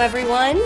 Hello, everyone.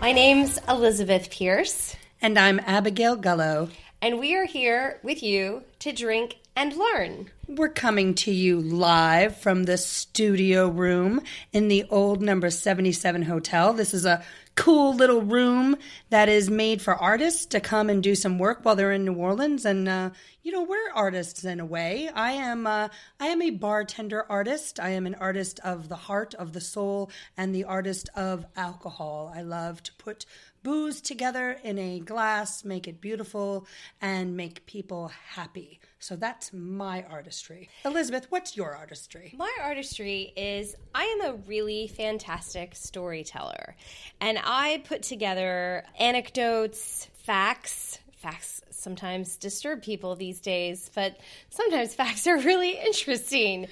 My name's Elizabeth Pierce, And I'm Abigail Gullo. and we are here with you to drink and learn. We're coming to you live from the studio room in the old number 77 hotel. This is a cool little room that is made for artists to come and do some work while they're in New Orleans. And, uh, you know, we're artists in a way. I am, uh, I am a bartender artist. I am an artist of the heart, of the soul, and the artist of alcohol. I love to put booze together in a glass, make it beautiful, and make people happy. So that's my artistry. Elizabeth, what's your artistry? My artistry is I am a really fantastic storyteller, and I put together anecdotes, facts. Facts sometimes disturb people these days, but sometimes facts are really interesting.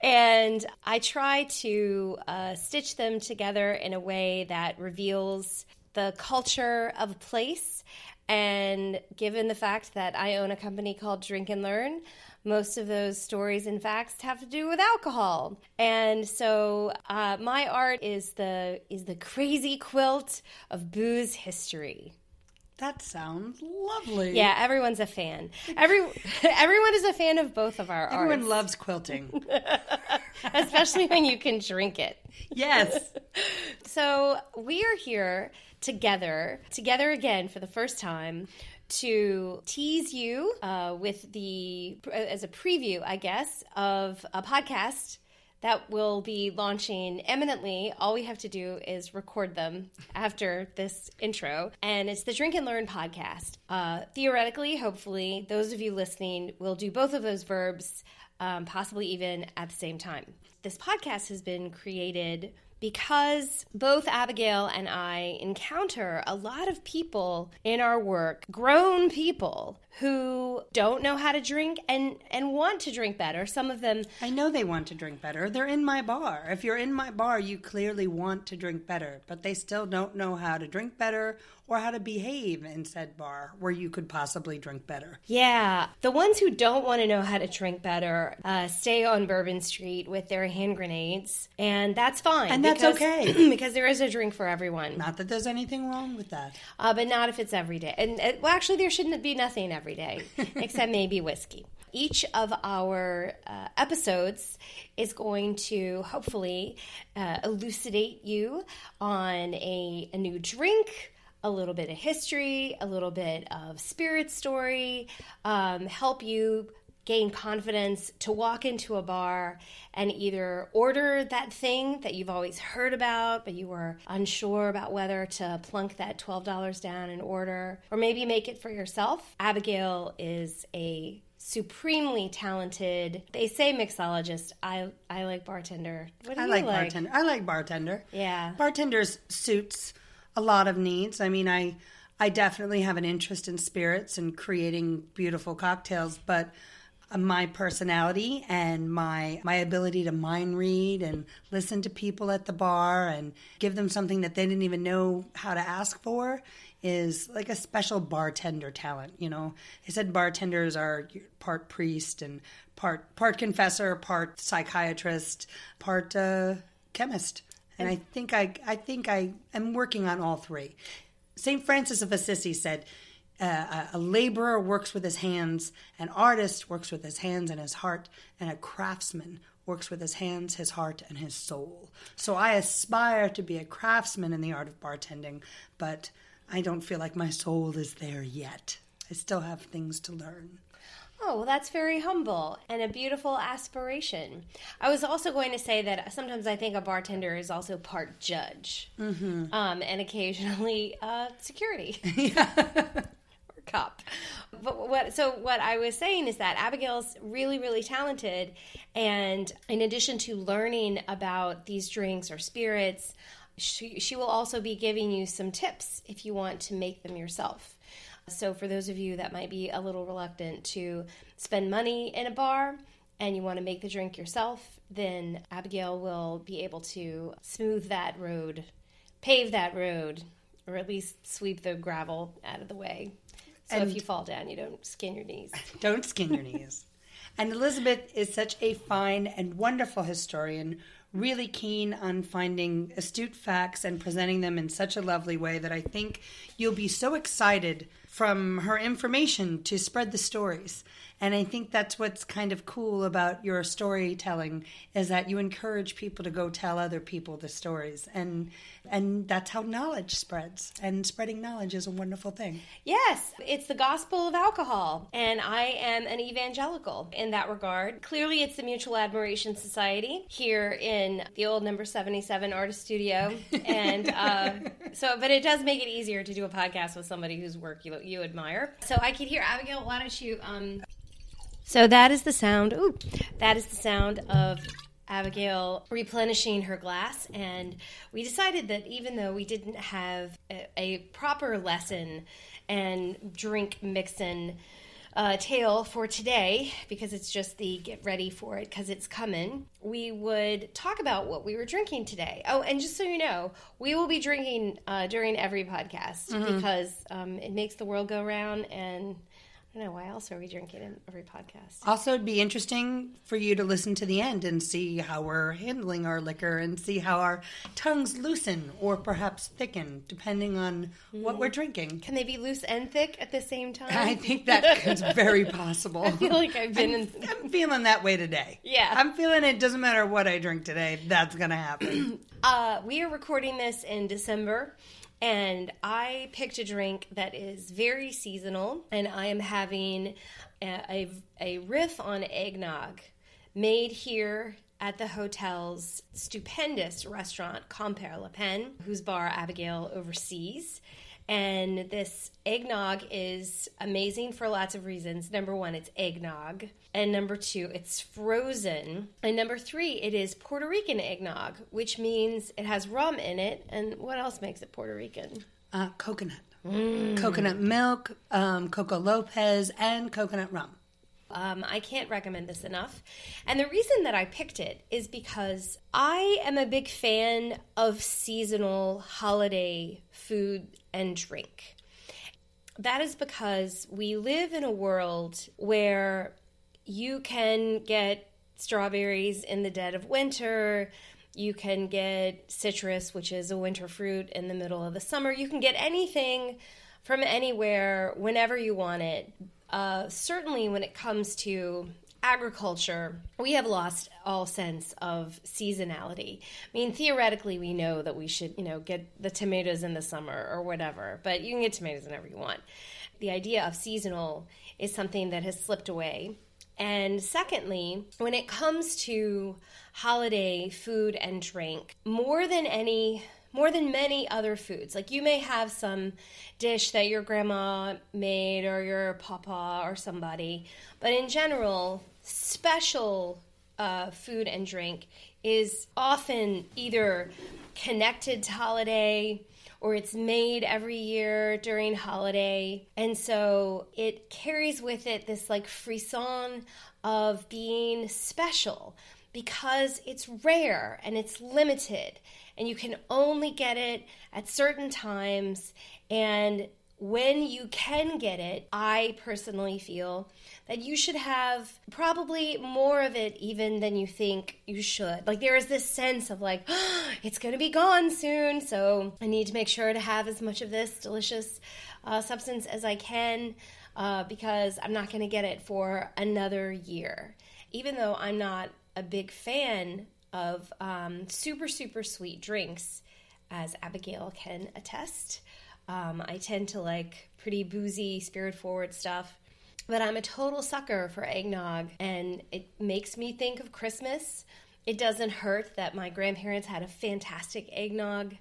And I try to uh, stitch them together in a way that reveals the culture of a place. And given the fact that I own a company called Drink and Learn, most of those stories and facts have to do with alcohol. And so uh, my art is the is the crazy quilt of booze history. That sounds lovely. Yeah, everyone's a fan. Every everyone is a fan of both of our art. Everyone arts, loves quilting. especially when you can drink it. yes. So we are here together, together again for the first time, to tease you uh, with the as a preview, I guess, of a podcast that will be launching eminently. All we have to do is record them after this intro, and it's the Drink and Learn podcast. Uh, theoretically, hopefully, those of you listening will do both of those verbs, um, possibly even at the same time. This podcast has been created because both Abigail and I encounter a lot of people in our work, grown people who don't know how to drink and and want to drink better. Some of them I know they want to drink better. They're in my bar. If you're in my bar, you clearly want to drink better, but they still don't know how to drink better or how to behave in said bar where you could possibly drink better. Yeah, the ones who don't want to know how to drink better uh, stay on Bourbon Street with their hand grenades, and that's fine. And that's because- okay. because there is a drink for everyone. Not that there's anything wrong with that. uh, but not if it's every day. And uh, well, actually, there shouldn't be nothing every day except maybe whiskey. Each of our uh, episodes is going to hopefully uh, elucidate you on a, a new drink, a little bit of history, a little bit of spirit story, um, help you gain confidence to walk into a bar and either order that thing that you've always heard about, but you were unsure about whether to plunk that $12 down and order, or maybe make it for yourself. Abigail is a supremely talented they say mixologist i i like bartender what do I you like, bartender. I like bartender. Yeah. Bartenders suits a lot of needs. I mean, I I definitely have an interest in spirits and creating beautiful cocktails, but uh, my personality and my my ability to mind read and listen to people at the bar and give them something that they didn't even know how to ask for is like a special bartender talent you know i said bartenders are part priest and part part confessor part psychiatrist part uh, chemist and i think i i think i am working on all three st francis of assisi said uh, a laborer works with his hands, an artist works with his hands and his heart, and a craftsman works with his hands, his heart, and his soul. So I aspire to be a craftsman in the art of bartending, but I don't feel like my soul is there yet. I still have things to learn. Oh, well, that's very humble and a beautiful aspiration. I was also going to say that sometimes I think a bartender is also part judge um, and occasionally uh, security. or cop. But what so what I was saying is that Abigail's really really talented and in addition to learning about these drinks or spirits, she, she will also be giving you some tips if you want to make them yourself. So, for those of you that might be a little reluctant to spend money in a bar and you want to make the drink yourself, then Abigail will be able to smooth that road, pave that road, or at least sweep the gravel out of the way. So, if you fall down, you don't skin your knees. Don't skin your knees. And Elizabeth is such a fine and wonderful historian, really keen on finding astute facts and presenting them in such a lovely way that I think you'll be so excited from her information to spread the stories. And I think that's what's kind of cool about your storytelling is that you encourage people to go tell other people the stories. And and that's how knowledge spreads. And spreading knowledge is a wonderful thing. Yes, it's the gospel of alcohol. And I am an evangelical in that regard. Clearly, it's the Mutual Admiration Society here in the old number 77 artist studio. And uh, so, but it does make it easier to do a podcast with somebody whose work you, you admire. So I could hear, Abigail, why don't you. Um... So that is the sound. Ooh, that is the sound of Abigail replenishing her glass, and we decided that even though we didn't have a, a proper lesson and drink mixin' uh, tale for today, because it's just the get ready for it because it's coming, we would talk about what we were drinking today. Oh, and just so you know, we will be drinking uh, during every podcast mm-hmm. because um, it makes the world go round and I know. Why else are we drinking in every podcast? Also, it'd be interesting for you to listen to the end and see how we're handling our liquor and see how our tongues loosen or perhaps thicken, depending on mm. what we're drinking. Can they be loose and thick at the same time? I think that is very possible. I feel like I've been. I'm, in... I'm feeling that way today. Yeah, I'm feeling it. Doesn't matter what I drink today. That's gonna happen. uh, we are recording this in December. And I picked a drink that is very seasonal, and I am having a, a, a riff on eggnog made here at the hotel's stupendous restaurant, Compère Lapin, whose bar Abigail oversees. And this eggnog is amazing for lots of reasons. Number one, it's eggnog. And number two, it's frozen. And number three, it is Puerto Rican eggnog, which means it has rum in it. And what else makes it Puerto Rican? Uh, coconut. Mm. Coconut milk, um, Coco Lopez, and coconut rum. Um, I can't recommend this enough. And the reason that I picked it is because I am a big fan of seasonal holiday food and drink. That is because we live in a world where you can get strawberries in the dead of winter. You can get citrus, which is a winter fruit, in the middle of the summer. You can get anything from anywhere whenever you want it uh, certainly when it comes to agriculture, we have lost all sense of seasonality. I mean, theoretically, we know that we should, you know, get the tomatoes in the summer or whatever, but you can get tomatoes whenever you want. The idea of seasonal is something that has slipped away. And secondly, when it comes to holiday food and drink, more than any more than many other foods. Like you may have some dish that your grandma made or your papa or somebody, but in general, special uh, food and drink is often either connected to holiday or it's made every year during holiday. And so it carries with it this like frisson of being special because it's rare and it's limited and you can only get it at certain times. And when you can get it, I personally feel that you should have probably more of it even than you think you should. Like there is this sense of like, oh, it's going to be gone soon, so I need to make sure to have as much of this delicious uh, substance as I can uh, because I'm not going to get it for another year. Even though I'm not a big fan of um, super, super sweet drinks, as Abigail can attest. Um, I tend to like pretty boozy, spirit forward stuff. But I'm a total sucker for eggnog, and it makes me think of Christmas. It doesn't hurt that my grandparents had a fantastic eggnog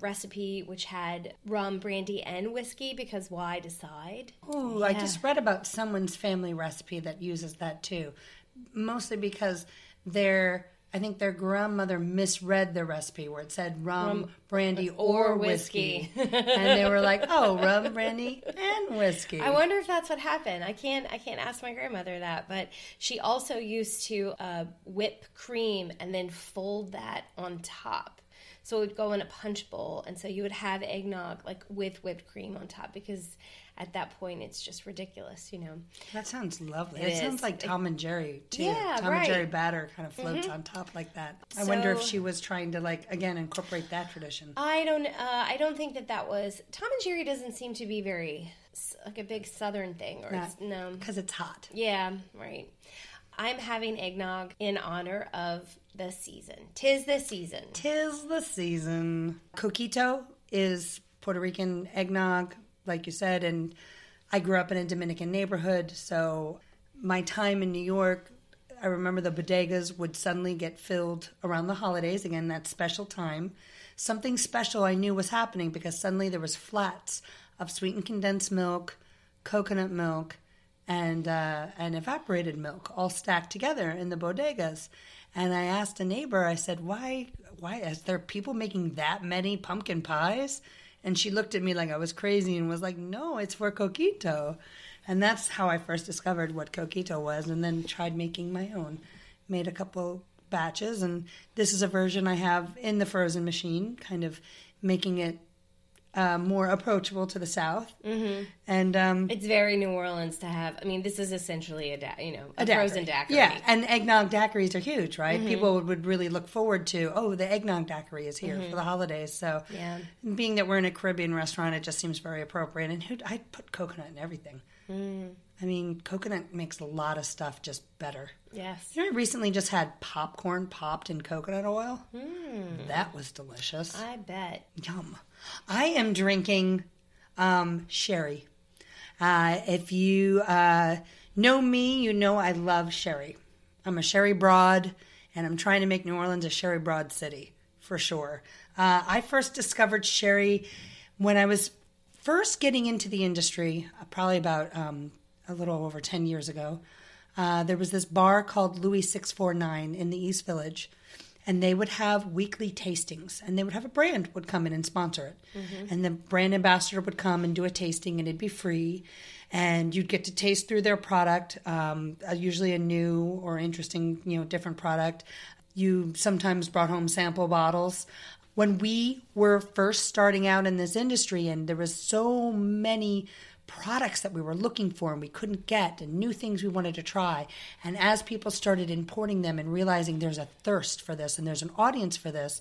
recipe which had rum, brandy, and whiskey because why decide? Oh, yeah. I just read about someone's family recipe that uses that too. Mostly because they're I think their grandmother misread the recipe where it said rum, rum brandy, or, or whiskey. whiskey. and they were like, "Oh, rum, brandy, and whiskey." I wonder if that's what happened. I can't I can't ask my grandmother that, but she also used to uh, whip cream and then fold that on top. So it would go in a punch bowl, and so you would have eggnog like with whipped cream on top because at that point it's just ridiculous, you know. That sounds lovely. It It, sounds like Tom and Jerry too. Yeah, Tom right. and Jerry batter kind of floats on top like that. I wonder if she was trying to like again incorporate that tradition. I don't. Uh, I don't think that that was Tom and Jerry. Doesn't seem to be very like a big Southern thing, or it's, no. Because it's hot. Yeah, right. I'm having eggnog in honor of the season. Tis the season. Tis the season. Coquito is Puerto Rican eggnog, like you said, and I grew up in a Dominican neighborhood, so my time in New York, I remember the bodegas would suddenly get filled around the holidays, again that special time. Something special I knew was happening because suddenly there was flats of sweetened condensed milk, coconut milk, and uh, and evaporated milk all stacked together in the bodegas. And I asked a neighbor, I said, "Why? Why is there people making that many pumpkin pies?" And she looked at me like I was crazy and was like, "No, it's for coquito." And that's how I first discovered what coquito was, and then tried making my own. Made a couple batches, and this is a version I have in the frozen machine, kind of making it uh, more approachable to the South. Mm-hmm. And um, It's very New Orleans to have. I mean, this is essentially a da- you know a, a daiquiri. frozen daiquiri. Yeah, and eggnog daiquiris are huge, right? Mm-hmm. People would, would really look forward to, oh, the eggnog daiquiri is here for the holidays. So, Mm-hmm. Yeah. being that we're in a Caribbean restaurant, it just seems very appropriate. And who, I put coconut in everything. Mm. I mean, coconut makes a lot of stuff just better. Yes. You know, I recently just had popcorn popped in coconut oil. That was delicious. Mm. I bet. Yum. I am drinking um, sherry. Uh, if you uh, know me, you know I love sherry. I'm a sherry broad, and I'm trying to make New Orleans a sherry broad city for sure. Uh, I first discovered sherry when I was first getting into the industry, uh, probably about um, a little over 10 years ago. Uh, there was this bar called Louis 649 in the East Village and they would have weekly tastings and they would have a brand would come in and sponsor it and the brand ambassador would come and do a tasting and it'd be free and you'd get to taste through their product um, uh, usually a new or interesting you know different product you sometimes brought home sample bottles when we were first starting out in this industry and there was so many products that we were looking for and we couldn't get and new things we wanted to try. And as people started importing them and realizing there's a thirst for this and there's an audience for this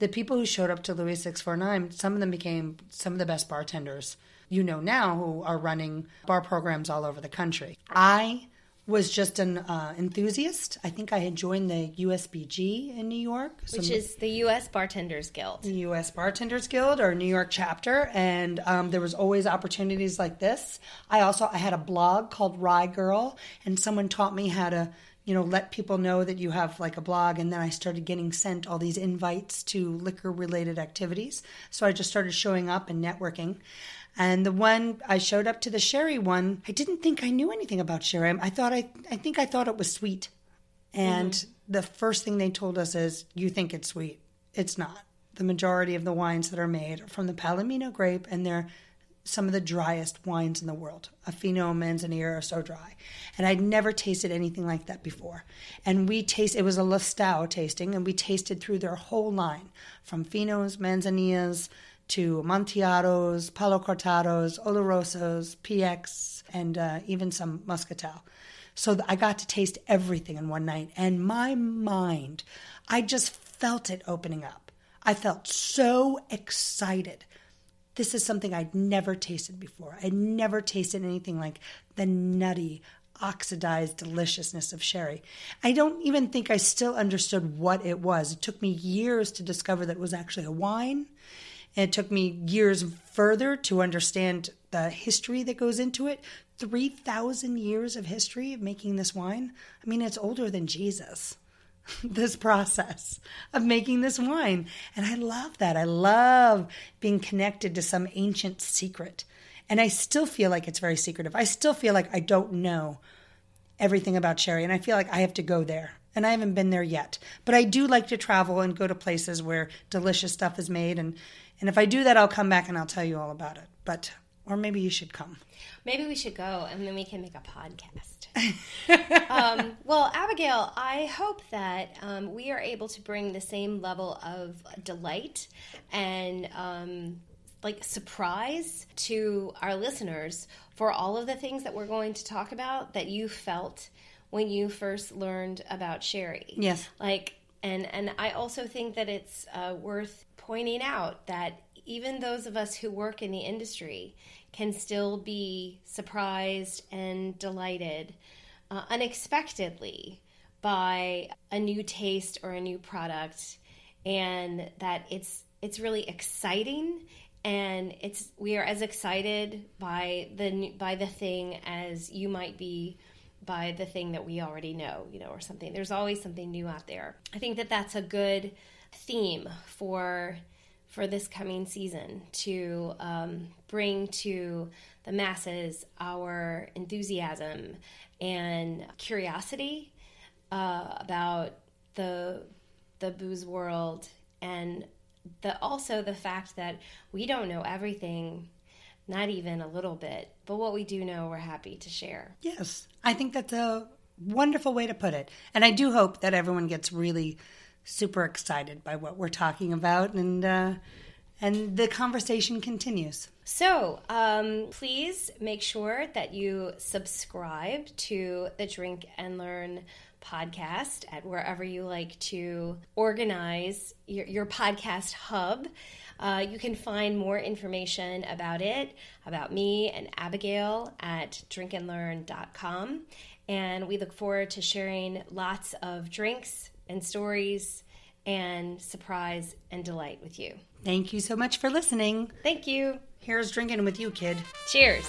the people who showed up to louis 649 some of them became some of the best bartenders you know now who are running bar programs all over the country. I was just an uh, enthusiast i think i had joined the usbg in new york Which is the U.S. Bartenders Guild. the U.S. Bartenders Guild or New York chapter, and um, there was always opportunities like this. I also I had a blog called Rye Girl, and someone taught me how to you know let people know that you have like a blog, and then I started getting sent all these invites to liquor related activities. So I just started showing up and networking. And the one I showed up to the sherry one, I didn't think I knew anything about sherry. I thought I I think I thought it was sweet. And mm-hmm. the first thing they told us is, you think it's sweet. It's not. The majority of the wines that are made are from the Palomino grape, and they're some of the driest wines in the world. A Fino and Manzanilla are so dry. And I'd never tasted anything like that before. And we taste it was a Lustau tasting, and we tasted through their whole line from Finos, Manzanillas, to Amontillados, Palo Cortados, Olorosos, PX, and uh, even some Muscatel. So I got to taste everything in one night, and my mind, I just felt it opening up. I felt so excited. This is something I'd never tasted before. I'd never tasted anything like the nutty, oxidized deliciousness of sherry. I don't even think I still understood what it was. It took me years to discover that it was actually a wine. And it took me years further to understand the history that goes into it. 3,000 years of history of making this wine. I mean, it's older than Jesus, this process of making this wine. And I love that. I love being connected to some ancient secret. And I still feel like it's very secretive. I still feel like I don't know everything about sherry. And I feel like I have to go there. And I haven't been there yet. But I do like to travel and go to places where delicious stuff is made. And, and if I do that, I'll come back and I'll tell you all about it. But or maybe you should come. Maybe we should go and then we can make a podcast. um, well, Abigail, I hope that um, we are able to bring the same level of delight and um, like surprise to our listeners for all of the things that we're going to talk about that you felt when you first learned about sherry. Yes. Like, and and I also think that it's uh, worth pointing out that even those of us who work in the industry can still be surprised and delighted uh, unexpectedly by a new taste or a new product and that it's it's really exciting and it's we are as excited by the by the thing as you might be by the thing that we already know you know or something. There's always something new out there. I think that that's a good theme for for this coming season to um, bring to the masses our enthusiasm and curiosity uh, about the the booze world and the also the fact that we don't know everything not even a little bit but what we do know we're happy to share Yes, I think that's a wonderful way to put it. And I do hope that everyone gets really super excited by what we're talking about and uh, and the conversation continues. So, um, please make sure that you subscribe to the Drink and Learn podcast at wherever you like to organize your, your podcast hub. Uh, you can find more information about it, about me and Abigail at drinkandlearn.com. And we look forward to sharing lots of drinks and stories and surprise and delight with you. Thank you so much for listening. Thank you. Here's drinking with you, kid. Cheers.